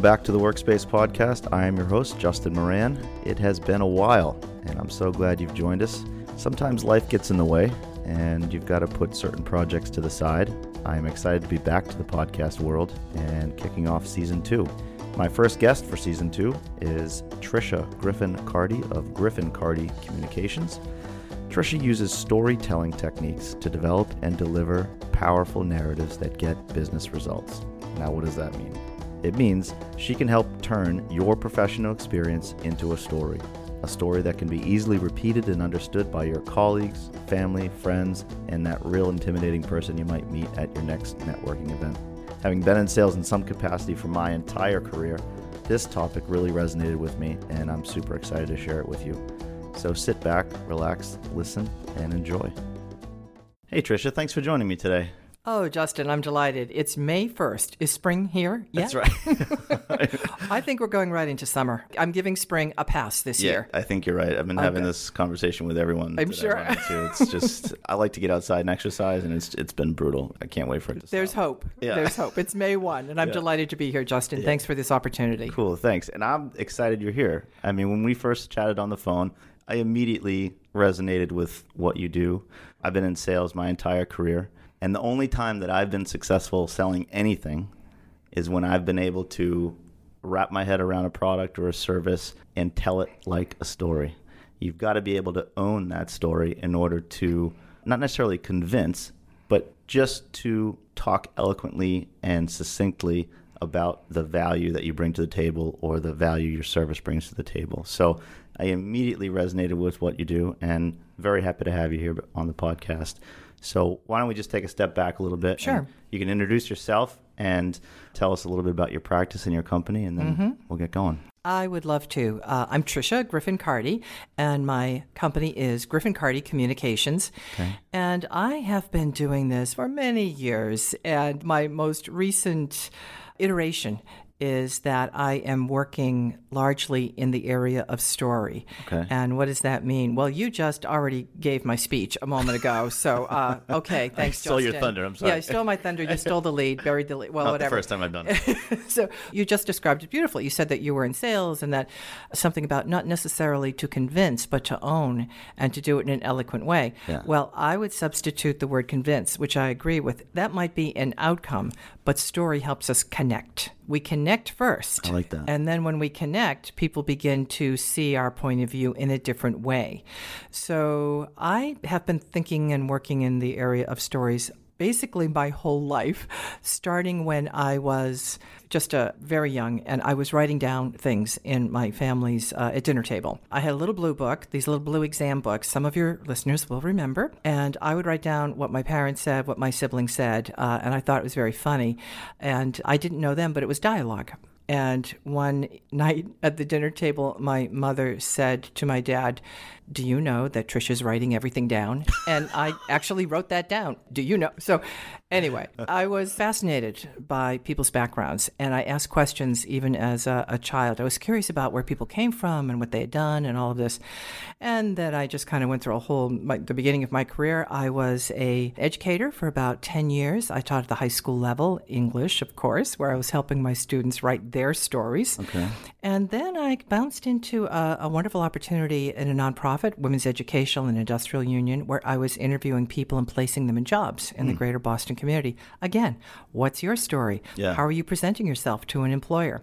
Welcome back to the Workspace Podcast. I am your host, Justin Moran. It has been a while, and I'm so glad you've joined us. Sometimes life gets in the way, and you've got to put certain projects to the side. I am excited to be back to the podcast world and kicking off season two. My first guest for season two is Trisha Griffin Carty of Griffin Carty Communications. Trisha uses storytelling techniques to develop and deliver powerful narratives that get business results. Now, what does that mean? It means she can help turn your professional experience into a story. A story that can be easily repeated and understood by your colleagues, family, friends, and that real intimidating person you might meet at your next networking event. Having been in sales in some capacity for my entire career, this topic really resonated with me, and I'm super excited to share it with you. So sit back, relax, listen, and enjoy. Hey, Trisha, thanks for joining me today. Oh, Justin, I'm delighted. It's May 1st. Is spring here yet? That's right. I think we're going right into summer. I'm giving spring a pass this yeah, year. I think you're right. I've been having this conversation with everyone. I'm sure. It's just I like to get outside and exercise, and it's it's been brutal. I can't wait for it to There's stop. hope. Yeah. There's hope. It's May 1, and I'm Yeah. delighted to be here, Justin. Thanks for this opportunity. Cool, thanks. And I'm excited you're here. I mean, when we first chatted on the phone, I immediately resonated with what you do. I've been in sales my entire career, and the only time that I've been successful selling anything is when I've been able to wrap my head around a product or a service and tell it like a story. You've got to be able to own that story in order to not necessarily convince, but just to talk eloquently and succinctly about the value that you bring to the table or the value your service brings to the table. So I immediately resonated with what you do and very happy to have you here on the podcast. So why don't we just take a step back a little bit? Sure. You can introduce yourself and tell us a little bit about your practice and your company, and then Mm-hmm. we'll get going. I would love to. Uh, I'm Trisha Griffin Carty, and my company is Griffin Carty Communications. Okay. And I have been doing this for many years. And my most recent iteration is that I am working largely in the area of story. Okay. And what does that mean? Well, you just already gave my speech a moment ago. So, uh, okay, thanks, I stole your thunder, I'm sorry. Yeah, I stole my thunder. You stole the lead, buried the lead. Well, Not whatever the first time I've done it. so you just described it beautifully. You said that you were in sales and that something about not necessarily to convince, but to own and to do it in an eloquent way. Yeah. Well, I would substitute the word convince, which I agree with. That might be an outcome, but story helps us connect. We connect first. I like that. And then when we connect, people begin to see our point of view in a different way. So I have been thinking and working in the area of stories basically my whole life, starting when I was just uh, very young and I was writing down things in my family's uh, at dinner table. I had a little blue book, these little blue exam books. Some of your listeners will remember. And I would write down what my parents said, what my siblings said, uh, and I thought it was very funny. And I didn't know them, but it was dialogue. And one night at the dinner table, my mother said to my dad, Do you know that Trisha's writing everything down? And I actually wrote that down. Do you know? So, anyway, I was fascinated by people's backgrounds and I asked questions even as a, a child. I was curious about where people came from and what they had done and all of this. And then I just kind of went through a whole, my, the beginning of my career. I was a educator for about 10 years. I taught at the high school level, English, of course, where I was helping my students write their stories. Okay. And then I bounced into a, a wonderful opportunity in a nonprofit, Women's Educational and Industrial Union, where I was interviewing people and placing them in jobs in the mm. greater Boston community. Again, what's your story? Yeah. How are you presenting yourself to an employer?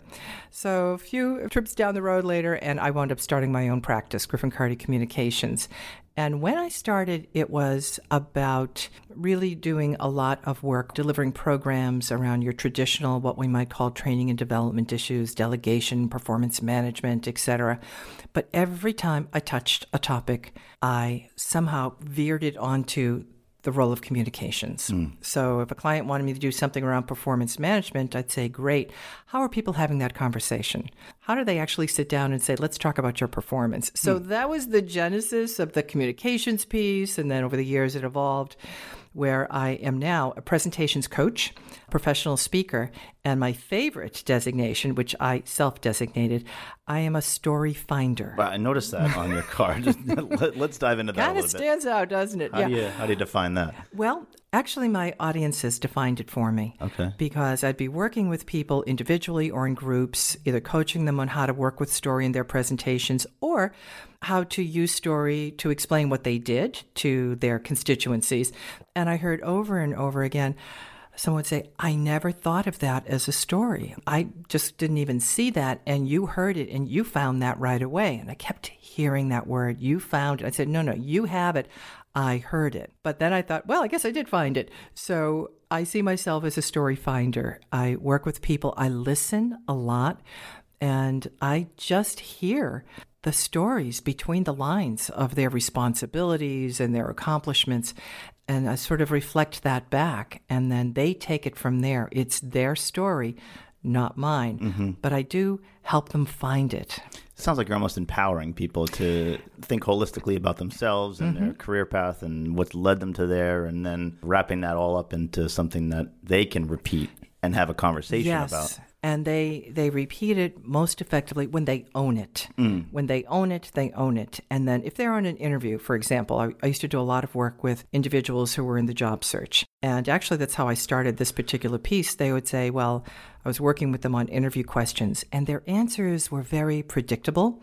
So a few trips down the road later, and I wound up starting my own practice, Griffin Carty Communications. And when I started, it was about really doing a lot of work delivering programs around your traditional, what we might call training and development issues, delegation, performance management, etc. But every time I touched a topic, I somehow veered it onto the role of communications. Hmm. So if a client wanted me to do something around performance management, I'd say, great. How are people having that conversation? How do they actually sit down and say, let's talk about your performance? So hmm. that was the genesis of the communications piece. And then over the years, it evolved where I am now a presentations coach, professional speaker, And my favorite designation, which I self designated, I am a story finder. Well, I noticed that on your card. Let, us dive into that kind a of stands out, doesn't it? bit. How, do you, how do you define that? Well, actually, my audiences defined it for me. Okay. Because I'd be working with people individually or in groups, either coaching them on how to work with story in their presentations or how to use story to explain what they did to their constituencies. And I heard over and over again, someone would say, I never thought of that as a story. I just didn't even see that. And you heard it and you found that right away. And I kept hearing that word, you found it. I said, No, no, you have it. I heard it. But then I thought, well, I guess I did find it. So I see myself as a story finder. I work with people, I listen a lot, and I just hear the stories between the lines of their responsibilities and their accomplishments. And I sort of reflect that back, and then they take it from there. It's their story, not mine. Mm-hmm. But I do help them find it. It sounds like you're almost empowering people to think holistically about themselves and their career path and what's led them to there, and then wrapping that all up into something that they can repeat and have a conversation yes. about. And they, they repeat it most effectively when they own it. Mm. When they own it, they own it. And then if they're on an interview, for example, I, I used to do a lot of work with individuals who were in the job search. And actually, that's how I started this particular piece. They would say, Well, I was working with them on interview questions, and their answers were very predictable.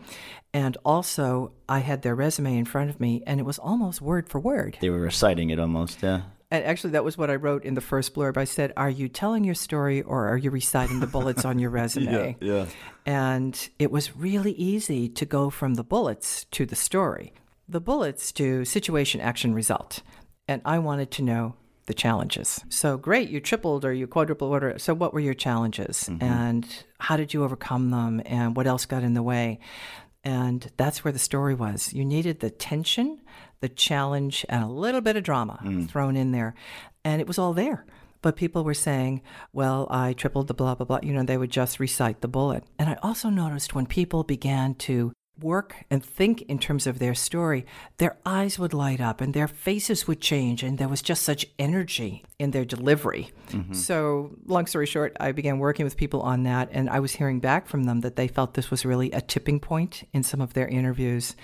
And also, I had their resume in front of me, and it was almost word for word. They were reciting it almost, yeah. And actually, that was what I wrote in the first blurb. I said, Are you telling your story or are you reciting the bullets on your resume? yeah. yeah. And it was really easy to go from the bullets to the story, the bullets to situation, action, result. And I wanted to know the challenges. So great, you tripled or you quadrupled. Whatever. So what were your challenges, mm-hmm. and how did you overcome them, and what else got in the way? And that's where the story was. You needed the tension, the challenge, and a little bit of drama mm. thrown in there, and it was all there. But people were saying, well, I tripled the blah, blah, blah. You know, they would just recite the bullet. And I also noticed when people began to work and think in terms of their story, their eyes would light up and their faces would change, and there was just such energy in their delivery. Mm-hmm. So, long story short, I began working with people on that, and I was hearing back from them that they felt this was really a tipping point in some of their interviews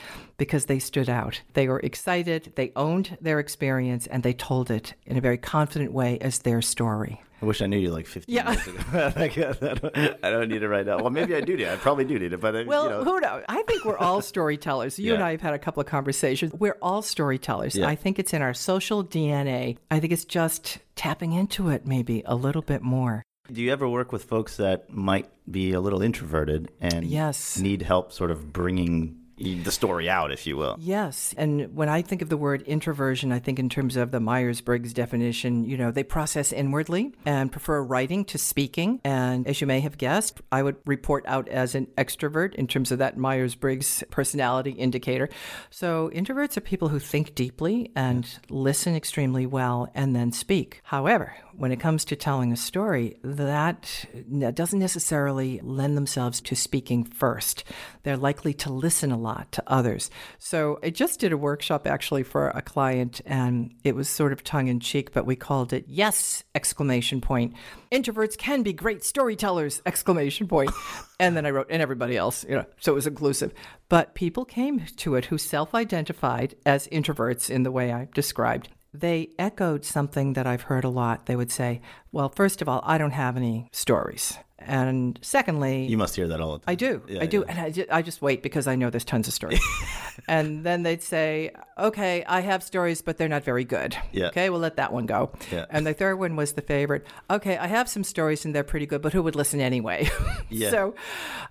because they stood out. They were excited, they owned their experience, and they told it in a very confident way as their story. I wish I knew you like 15 Yeah. years ago. I, don't, I don't need it right now. Well, maybe I do need it. I probably do need it, but I, Well, you know, who knows? I think we're all storytellers. You and I have had a couple of conversations. We're all storytellers. Yeah. I think it's in our social DNA. I think it's just tapping into it maybe a little bit more. do you ever work with folks that might be a little introverted and Yes. need help sort of bringing the story out, if you will? Yes. And when I think of the word introversion, I think in terms of the Myers Briggs definition, you know, they process inwardly and prefer writing to speaking. And as you may have guessed, I would report out as an extrovert in terms of that Myers Briggs personality indicator. So introverts are people who think deeply and listen extremely well and then speak. However, when it comes to telling a story, that doesn't necessarily lend themselves to speaking first. They're likely to listen a lot to others. So I just did a workshop actually for a client and it was sort of tongue in cheek, but we called it yes exclamation point. Introverts can be great storytellers exclamation point. and then I wrote and everybody else, you know, so it was inclusive. But people came to it who self-identified as introverts in the way I described they echoed something that I've heard a lot. They would say, Well, first of all, I don't have any stories. And secondly, You must hear that all the time. I do. Yeah, I do. yeah. And I just, I just wait because I know there's tons of stories. and then they'd say, Okay, I have stories, but they're not very good. Yeah. Okay, we'll let that one go. Yeah. And the third one was the favorite. Okay, I have some stories and they're pretty good, but who would listen anyway? Yeah. So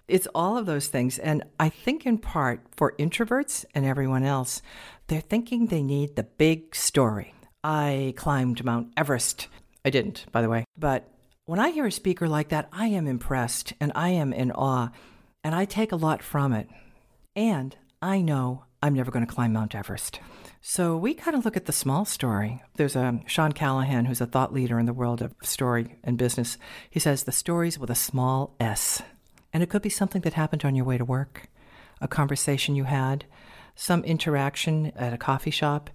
it's all of those things. And I think in part for introverts and everyone else, they're thinking they need the big story. I climbed Mount Everest. I didn't, by the way. But when I hear a speaker like that, I am impressed and I am in awe, and I take a lot from it. And I know I'm never going to climb Mount Everest. So we kind of look at the small story. There's a Shawn Callahan, who's a thought leader in the world of story and business. He says the stories with a small s. And it could be something that happened on your way to work, a conversation you had, some interaction at a coffee shop,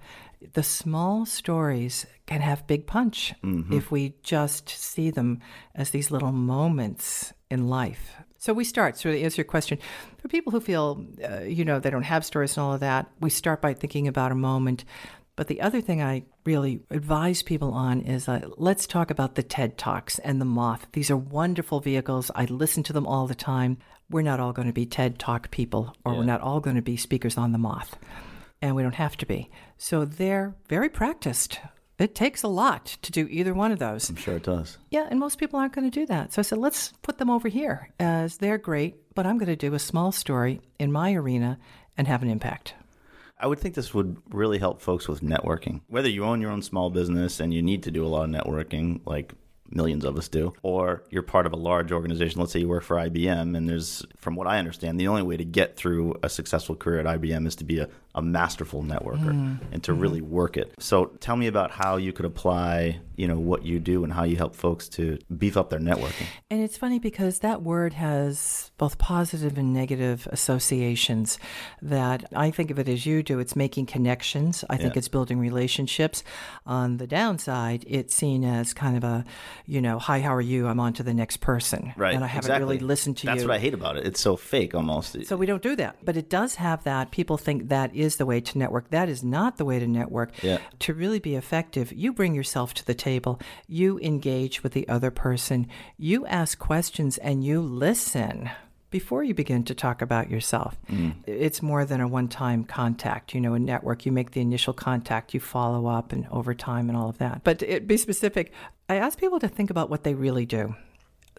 the small stories can have big punch if we just see them as these little moments in life. So we start, so to answer your question, for people who feel, uh, you know, they don't have stories and all of that, we start by thinking about a moment. But the other thing I really advise people on is uh, let's talk about the TED Talks and the Moth. These are wonderful vehicles. I listen to them all the time. We're not all going to be TED Talk people, or we're not all going to be speakers on the Moth and we don't have to be. So they're very practiced. It takes a lot to do either one of those. I'm sure it does. Yeah, and most people aren't going to do that. So I said, let's put them over here as they're great, but I'm going to do a small story in my arena and have an impact. I would think this would really help folks with networking. Whether you own your own small business and you need to do a lot of networking, like millions of us do, or you're part of a large organization. Let's say you work for IBM, and there's, from what I understand, the only way to get through a successful career at IBM is to be a, a masterful networker mm. and to really mm-hmm. work it. So tell me about how you could apply, you know, what you do and how you help folks to beef up their networking. And it's funny because that word has both positive and negative associations that I think of it as you do. It's making connections. I think Yeah. it's building relationships. On the downside, it's seen as kind of a, you know, hi, how are you? I'm on to the next person. Right. And I haven't really listened to That's you. That's what I hate about it. It's so fake almost. So we don't do that. But it does have that. People think that is the way to network. That is not the way to network. Yeah. To really be effective, you bring yourself to the table, you engage with the other person, you ask questions, and you listen. Before you begin to talk about yourself, mm. it's more than a one time contact. You know, a network, you make the initial contact, you follow up, and over time, and all of that. But to be specific, I ask people to think about what they really do.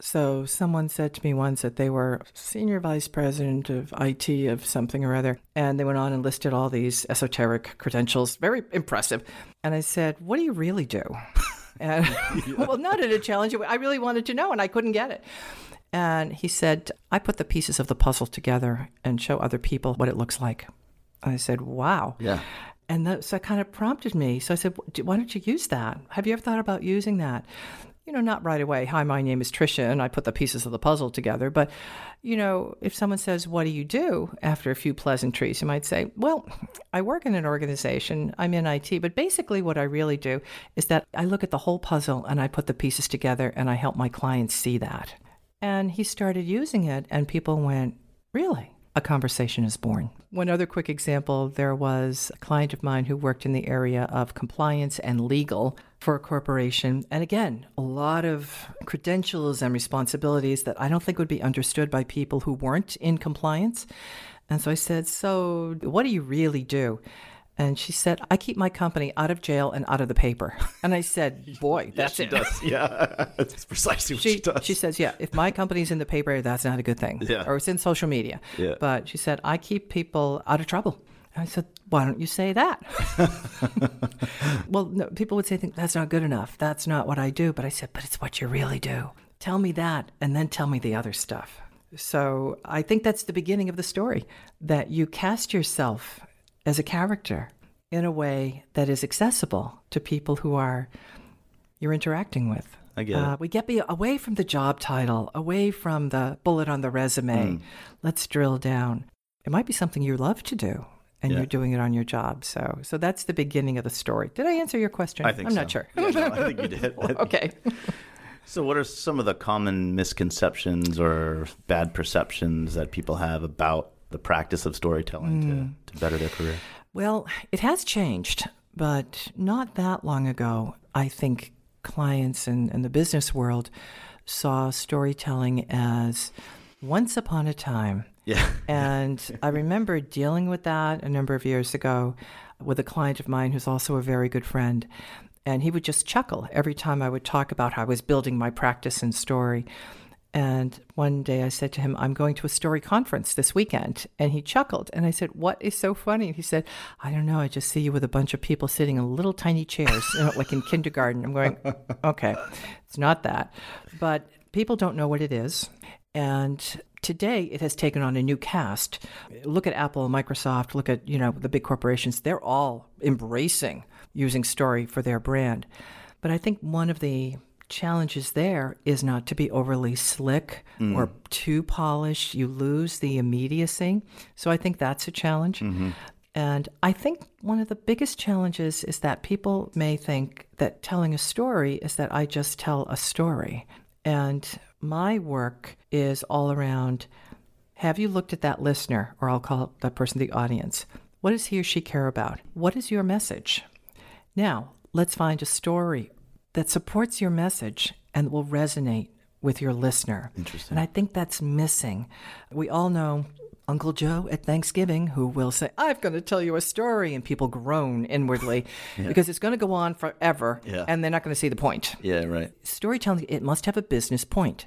So someone said to me once that they were senior vice president of IT of something or other, and they went on and listed all these esoteric credentials, very impressive. And I said, "What do you really do?" And well, not in a challenge. I really wanted to know, and I couldn't get it. And he said, "I put the pieces of the puzzle together and show other people what it looks like." And I said, "Wow." Yeah. And that, so that kind of prompted me. So I said, why don't you use that? Have you ever thought about using that? You know, not right away. Hi, my name is Trisha, and I put the pieces of the puzzle together. But, you know, if someone says, What do you do? after a few pleasantries, you might say, Well, I work in an organization, I'm in IT, but basically what I really do is that I look at the whole puzzle and I put the pieces together and I help my clients see that. And he started using it, and people went, Really? A conversation is born. One other quick example there was a client of mine who worked in the area of compliance and legal for a corporation. And again, a lot of credentials and responsibilities that I don't think would be understood by people who weren't in compliance. And so I said, So, what do you really do? And she said, I keep my company out of jail and out of the paper. And I said, Boy, that's it. Yeah. That's precisely what she, She, does. she says, yeah, if my company's in the paper, that's not a good thing. Yeah. Or it's in social media. Yeah. But she said, I keep people out of trouble. And I said, why don't you say that? well, no, people would say, think that's not good enough. That's not what I do. But I said, but it's what you really do. Tell me that, and then tell me the other stuff. So I think that's the beginning of the story that you cast yourself as a character in a way that is accessible to people who are you're interacting with. I get it. Uh, we get be away from the job title, away from the bullet on the resume. Hmm. Let's drill down. It might be something you love to do, and Yeah. you're doing it on your job. So, so that's the beginning of the story. Did I answer your question? I think I'm so. not sure. Yeah, no, I think you did. okay. So, what are some of the common misconceptions or bad perceptions that people have about the practice of storytelling to, hmm. to better their career? Well, it has changed, but not that long ago, I think clients in, in the business world saw storytelling as once upon a time. Yeah. And I remember dealing with that a number of years ago with a client of mine who's also a very good friend. And he would just chuckle every time I would talk about how I was building my practice in story. And one day I said to him, I'm going to a story conference this weekend. And he chuckled. And I said, What is so funny? And he said, I don't know. I just see you with a bunch of people sitting in little tiny chairs, you know, like in kindergarten. I'm going, Okay, it's not that. But people don't know what it is. And today it has taken on a new cast. Look at Apple, Microsoft, look at, you know, the big corporations. They're all embracing using story for their brand. But I think one of the challenges there is not to be overly slick mm. or too polished. You lose the immediacy. So I think that's a challenge. Mm-hmm. And I think one of the biggest challenges is that people may think that telling a story is that I just tell a story. And my work is all around have you looked at that listener, or I'll call that person the audience? What does he or she care about? What is your message? Now, let's find a story that supports your message and will resonate with your listener. Interesting. And I think that's missing. We all know Uncle Joe at Thanksgiving who will say, I'm going to tell you a story, and people groan inwardly because it's going to go on forever Yeah. and they're not going to see the point. Yeah, right. Storytelling, it must have a business point.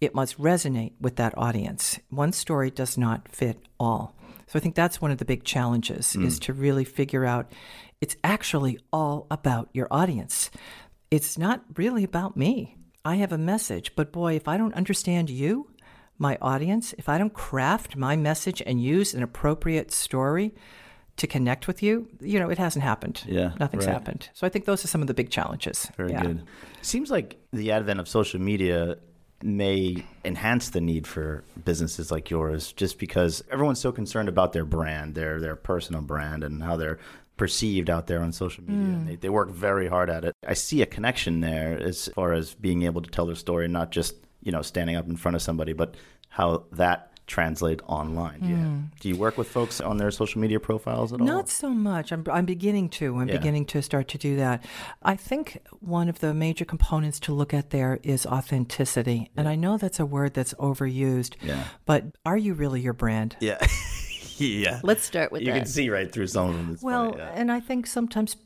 It must resonate with that audience. One story does not fit all. So I think that's one of the big challenges is mm. to really figure out it's actually all about your audience. It's not really about me. I have a message, but boy, if I don't understand you, my audience, if I don't craft my message and use an appropriate story to connect with you, you know, it hasn't happened. Yeah, Nothing's right. happened. So I think those are some of the big challenges. Very Yeah. good. Seems like the advent of social media may enhance the need for businesses like yours just because everyone's so concerned about their brand, their their personal brand and how they're perceived out there on social media. And hmm. They, they work very hard at it. I see a connection there as far as being able to tell their story, not just, you know, standing up in front of somebody, but how that translate online. Do you, do you work with folks on their social media profiles at all? Not so much. I'm, I'm beginning to. I'm Yeah. beginning to start to do that. I think one of the major components to look at there is authenticity. And I know that's a word that's overused, Yeah. but are you really your brand? Yeah. yeah. Let's start with you that. can see right through some of them. It's well, funny, yeah. and I think sometimes,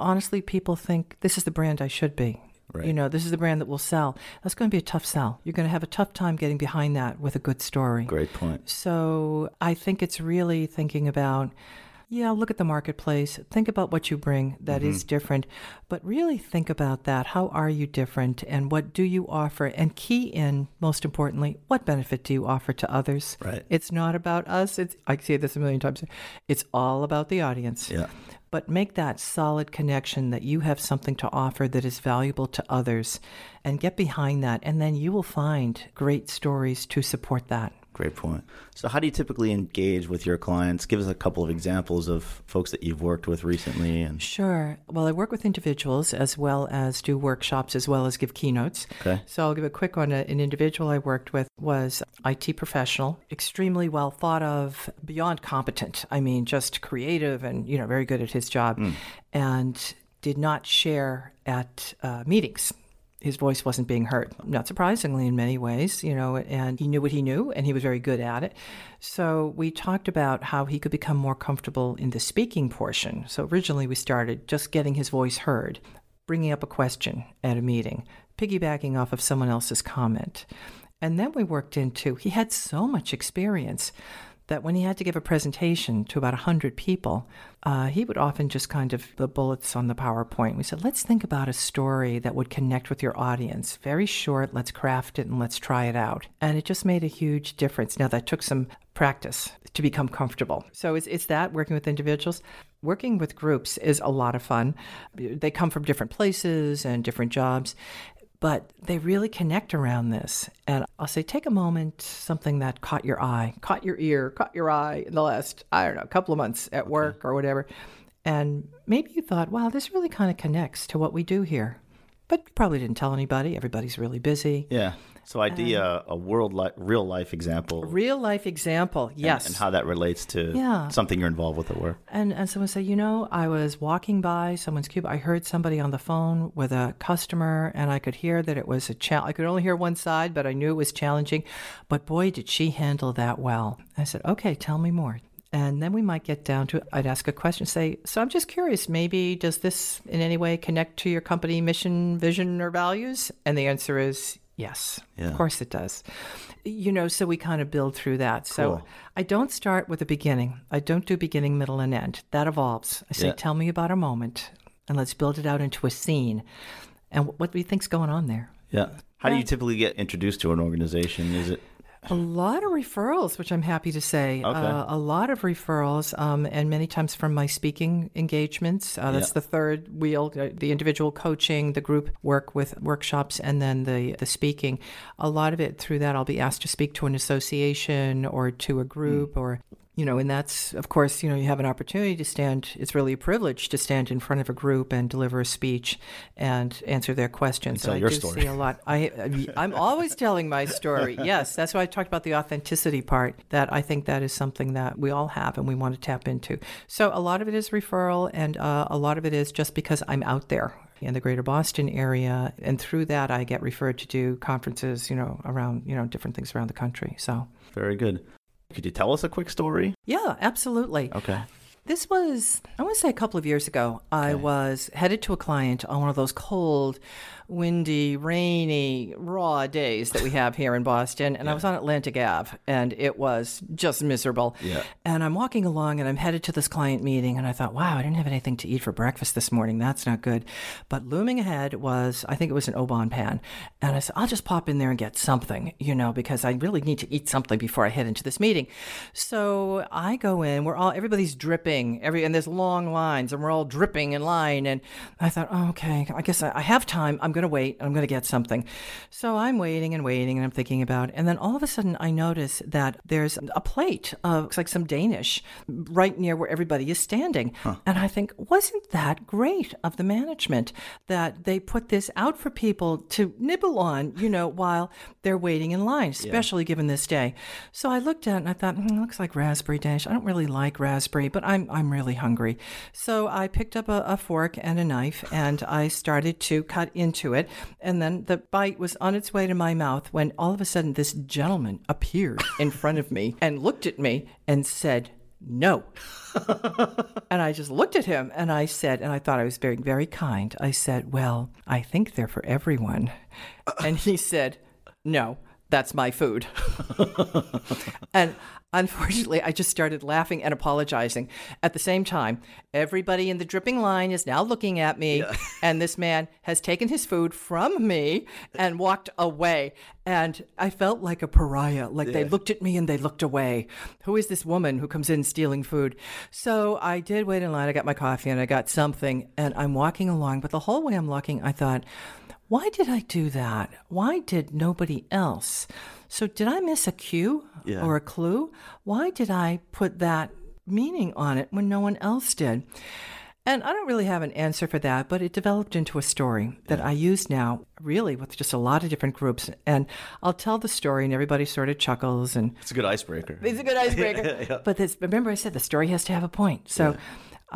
honestly, people think this is the brand I should be. Right. You know, this is the brand that will sell. That's going to be a tough sell. You're going to have a tough time getting behind that with a good story. Great point. So I think it's really thinking about, yeah, look at the marketplace, think about what you bring that is Mm-hmm. different, but really think about that. How are you different and what do you offer? And key in, most importantly, what benefit do you offer to others? Right. It's not about us. It's I say this a million times. It's all about the audience. Yeah. But make that solid connection that you have something to offer that is valuable to others and get behind that. And then you will find great stories to support that. Great point. So, how do you typically engage with your clients? Give us a couple of examples of folks that you've worked with recently. And Sure. Well, I work with individuals as well as do workshops as well as give keynotes. Okay. So I'll give a quick one. An individual I worked with was IT professional, extremely well thought of, beyond competent. I mean, just creative and you know very good at his job, and did not share at uh, meetings. His voice wasn't being heard. Not surprisingly, in many ways, you know, and he knew what he knew, and he was very good at it. So we talked about how he could become more comfortable in the speaking portion. So originally, we started just getting his voice heard, bringing up a question at a meeting, piggybacking off of someone else's comment. And then we worked into, he had so much experience that when he had to give a presentation to about 100 people, uh, he would often just kind of the bullets on the PowerPoint. We said, let's think about a story that would connect with your audience. Very short, let's craft it and let's try it out. And it just made a huge difference. Now, that took some practice to become comfortable. So it's, it's that working with individuals. Working with groups is a lot of fun. They come from different places and different jobs but they really connect around this. And I'll say, take a moment, something that caught your eye, caught your ear, caught your eye in the last, I don't know, couple of months at work or whatever. And maybe you thought, wow, this really kind of connects to what we do here. But you probably didn't tell anybody. Everybody's really busy. yeah. So, idea um, a world li- real life example. Real life example, yes. And how that relates to Yeah. something you're involved with at work. And and someone said, you know, I was walking by someone's cube. I heard somebody on the phone with a customer, and I could hear that it was a challenge. I could only hear one side, but I knew it was challenging. But boy, did she handle that well. I said, okay, tell me more. And then we might get down to I'd ask a question, say, so I'm just curious, maybe does this in any way connect to your company mission, vision, or values? And the answer is yes. Yeah. Of course it does. You know, so we kind of build through that. So Cool. I don't start with a beginning. I don't do beginning, middle, and end. That evolves. I say, Yeah. tell me about a moment, and let's build it out into a scene. And what do you think's going on there? Yeah. How do you typically get introduced to an organization? Is it A lot of referrals, which I'm happy to say. Okay. Uh, a lot of referrals, um, and many times from my speaking engagements. Uh, that's Yeah. the third wheel: uh, the individual coaching, the group work with workshops, and then the the speaking. A lot of it through that, I'll be asked to speak to an association or to a group, or you know, and that's, of course, you know, you have an opportunity to stand, it's really a privilege to stand in front of a group and deliver a speech and answer their questions. tell I your do story. see a lot. I, I'm always telling my story. Yes, that's why I talked about the authenticity part, that I think that is something that we all have and we want to tap into. So a lot of it is referral and uh, a lot of it is just because I'm out there in the greater Boston area. And through that, I get referred to do conferences, you know, around, you know, different things around the country. So, Very good. Could you tell us a quick story? yeah, absolutely. Okay. This was, I want to say a couple of years ago. I was headed to a client on one of those cold, windy, rainy, raw days that we have here in Boston. And I was on Atlantic Ave and it was just miserable. Yeah. And I'm walking along and I'm headed to this client meeting. And I thought, wow, I didn't have anything to eat for breakfast this morning. That's not good. But looming ahead was, I think it was an Au Bon Pain. And I said, I'll just pop in there and get something, you know, because I really need to eat something before I head into this meeting. So I go in, we're all, everybody's dripping, every, and there's long lines and we're all dripping in line. And I thought, oh, okay, I guess I, I have time. I'm going to wait. I'm going to get something. So I'm waiting and waiting and I'm thinking about, and then all of a sudden I notice that there's a plate of looks like some Danish right near where everybody is standing. And I think, wasn't that great of the management that they put this out for people to nibble on, you know, while they're waiting in line, especially given this day. So I looked at it and I thought, hmm, looks like raspberry Danish. I don't really like raspberry, but I'm I'm really hungry. So I picked up a, a fork and a knife and I started to cut into it. And then the bite was on its way to my mouth when all of a sudden this gentleman appeared in front of me and looked at me and said, no. and I just looked at him and I said, and I thought I was very, very kind. I said, Well, I think they're for everyone. And he said, No, that's my food. and unfortunately, I just started laughing and apologizing. At the same time, everybody in the dripping line is now looking at me, and this man has taken his food from me and walked away. And I felt like a pariah. Like they looked at me and they looked away. Who is this woman who comes in stealing food? So I did wait in line. I got my coffee and I got something, and I'm walking along. But the whole way I'm walking, I thought, why did I do that? Why did nobody else? So, did I miss a cue Yeah. or a clue? Why did I put that meaning on it when no one else did? And I don't really have an answer for that, but it developed into a story that I use now, really, with just a lot of different groups. And I'll tell the story, and everybody sort of chuckles and It's a good icebreaker. it's a good icebreaker. But this, remember, I said the story has to have a point. So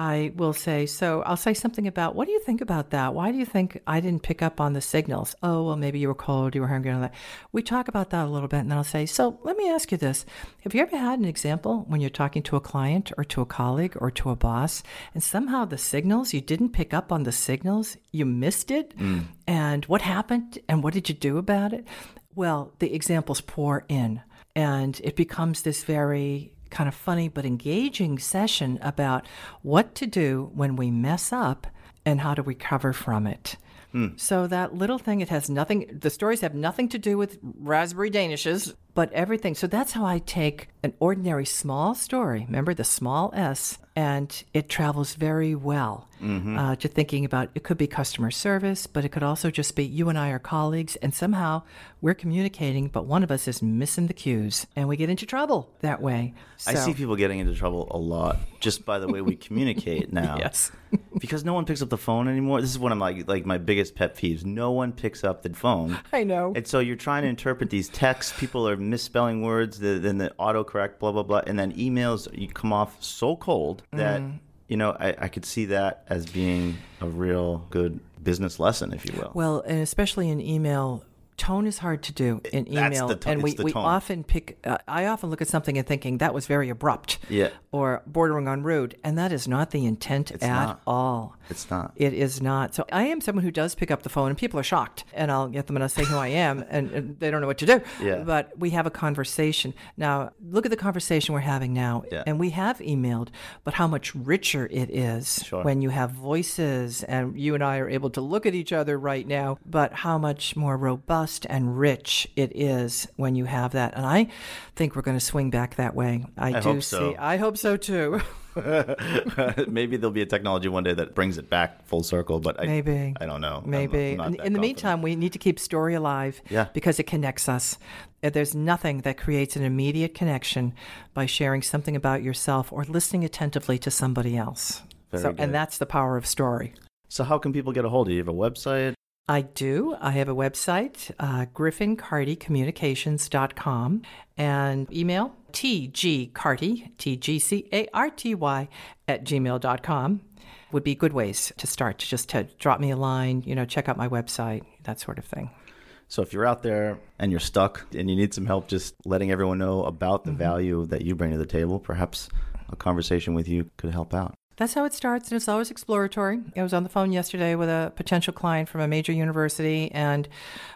I will say, so I'll say something about what do you think about that? Why do you think I didn't pick up on the signals? Oh, well, maybe you were cold, you were hungry, and all that. We talk about that a little bit, and then I'll say, so let me ask you this. Have you ever had an example when you're talking to a client or to a colleague or to a boss, and somehow the signals, you didn't pick up on the signals, you missed it? Mm. And what happened? And what did you do about it? Well, the examples pour in and it becomes this very kind of funny but engaging session about what to do when we mess up and how to recover from it. Hmm. So that little thing, it has nothing, the stories have nothing to do with raspberry danishes, but everything. So that's how I take an ordinary small story, remember the small S, and it travels very well uh, to thinking about it could be customer service, but it could also just be you and I are colleagues, and somehow we're communicating, but one of us is missing the cues, and we get into trouble that way. I see people getting into trouble a lot just by the way we communicate now. Yes. because no one picks up the phone anymore. This is one of my like my biggest pet peeves. No one picks up the phone. I know. And so you're trying to interpret these texts. People are misspelling words. The, then the autocorrect, blah blah blah, and then emails. You come off so cold that Mm. you know I, I could see that as being a real good business lesson, if you will. Well, and especially in email, tone is hard to do in email, and we, it's we often pick. Uh, I often look at something and thinking that was very abrupt, Yeah. or bordering on rude, and that is not the intent at not. all. It's not. It is not. So I am someone who does pick up the phone, and people are shocked, and I'll get them and I'll say who I am, and, and they don't know what to do. Yeah. But we have a conversation now. Look at the conversation we're having now, Yeah. and we have emailed, but how much richer it is Sure. when you have voices, and you and I are able to look at each other right now. But how much more robust and rich it is when you have that, and I think we're going to swing back that way. I, I do hope so. see. I hope so too. Maybe there'll be a technology one day that brings it back full circle, but I, Maybe. I don't know. I'm- Maybe. I'm in in the confident. meantime, we need to keep story alive Yeah. because it connects us. Uh, There's nothing that creates an immediate connection by sharing something about yourself or listening attentively to somebody else. Very so, good. and that's the power of story. So how can people get a hold of you? You have a website? I do. I have a website, uh, griffincartycommunications.com, and email tgcarty, T-G-C-A-R-T-Y, at gmail.com would be good ways to start, just to drop me a line, you know, check out my website, that sort of thing. So if you're out there and you're stuck and you need some help just letting everyone know about Mm-hmm. the value that you bring to the table, perhaps a conversation with you could help out. That's how it starts, and it's always exploratory. I was on the phone yesterday with a potential client from a major university, and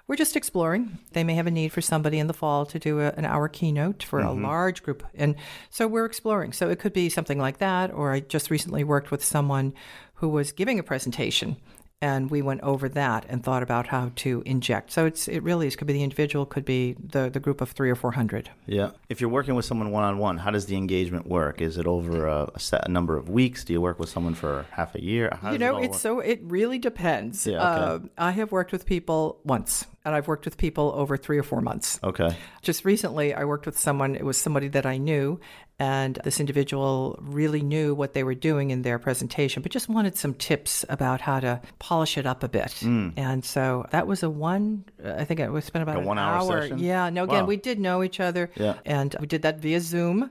we're just exploring. They may have a need for somebody in the fall to do a, an hour keynote for a mm-hmm. large group. And so we're exploring. So it could be something like that, or I just recently worked with someone who was giving a presentation. And we went over that and thought about how to inject. So it's it really is could be the individual, could be the the group of three or four hundred. Yeah. If you're working with someone one on one, how does the engagement work? Is it over a, a set number of weeks? Do you work with someone for half a year? How you does it know, it's work? so it really depends. Yeah, okay. Uh, I have worked with people once, and I've worked with people over three or four months. Okay. Just recently, I worked with someone. It was somebody that I knew, and this individual really knew what they were doing in their presentation, but just wanted some tips about how to polish it up a bit. And so that was a one. I think it was spent about Mm. A an one-hour hour. session? Yeah. No. Again, Wow. we did know each other. Yeah. And we did that via Zoom.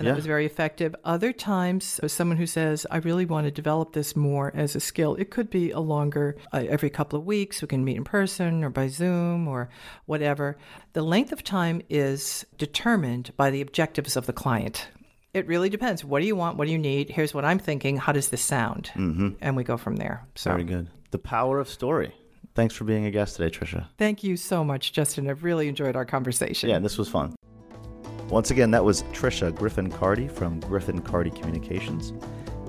And Yeah. that was very effective. Other times, someone who says, I really want to develop this more as a skill. It could be a longer, uh, every couple of weeks, we can meet in person or by Zoom or whatever. The length of time is determined by the objectives of the client. It really depends. What do you want? What do you need? Here's what I'm thinking. How does this sound? Mm-hmm. And we go from there. So Very good. The power of story. Thanks for being a guest today, Trisha. thank you so much, Justin. I've really enjoyed our conversation. Yeah, this was fun. Once again, that was Trisha Griffin Carty from Griffin Carty Communications.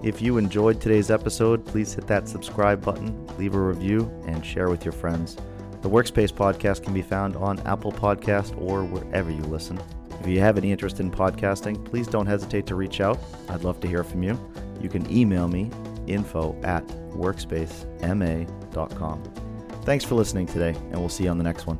If you enjoyed today's episode, please hit that subscribe button, leave a review, and share with your friends. The Workspace podcast can be found on Apple Podcast or wherever you listen. If you have any interest in podcasting, please don't hesitate to reach out. I'd love to hear from you. You can email me info at workspacema.com. Thanks for listening today, and we'll see you on the next one.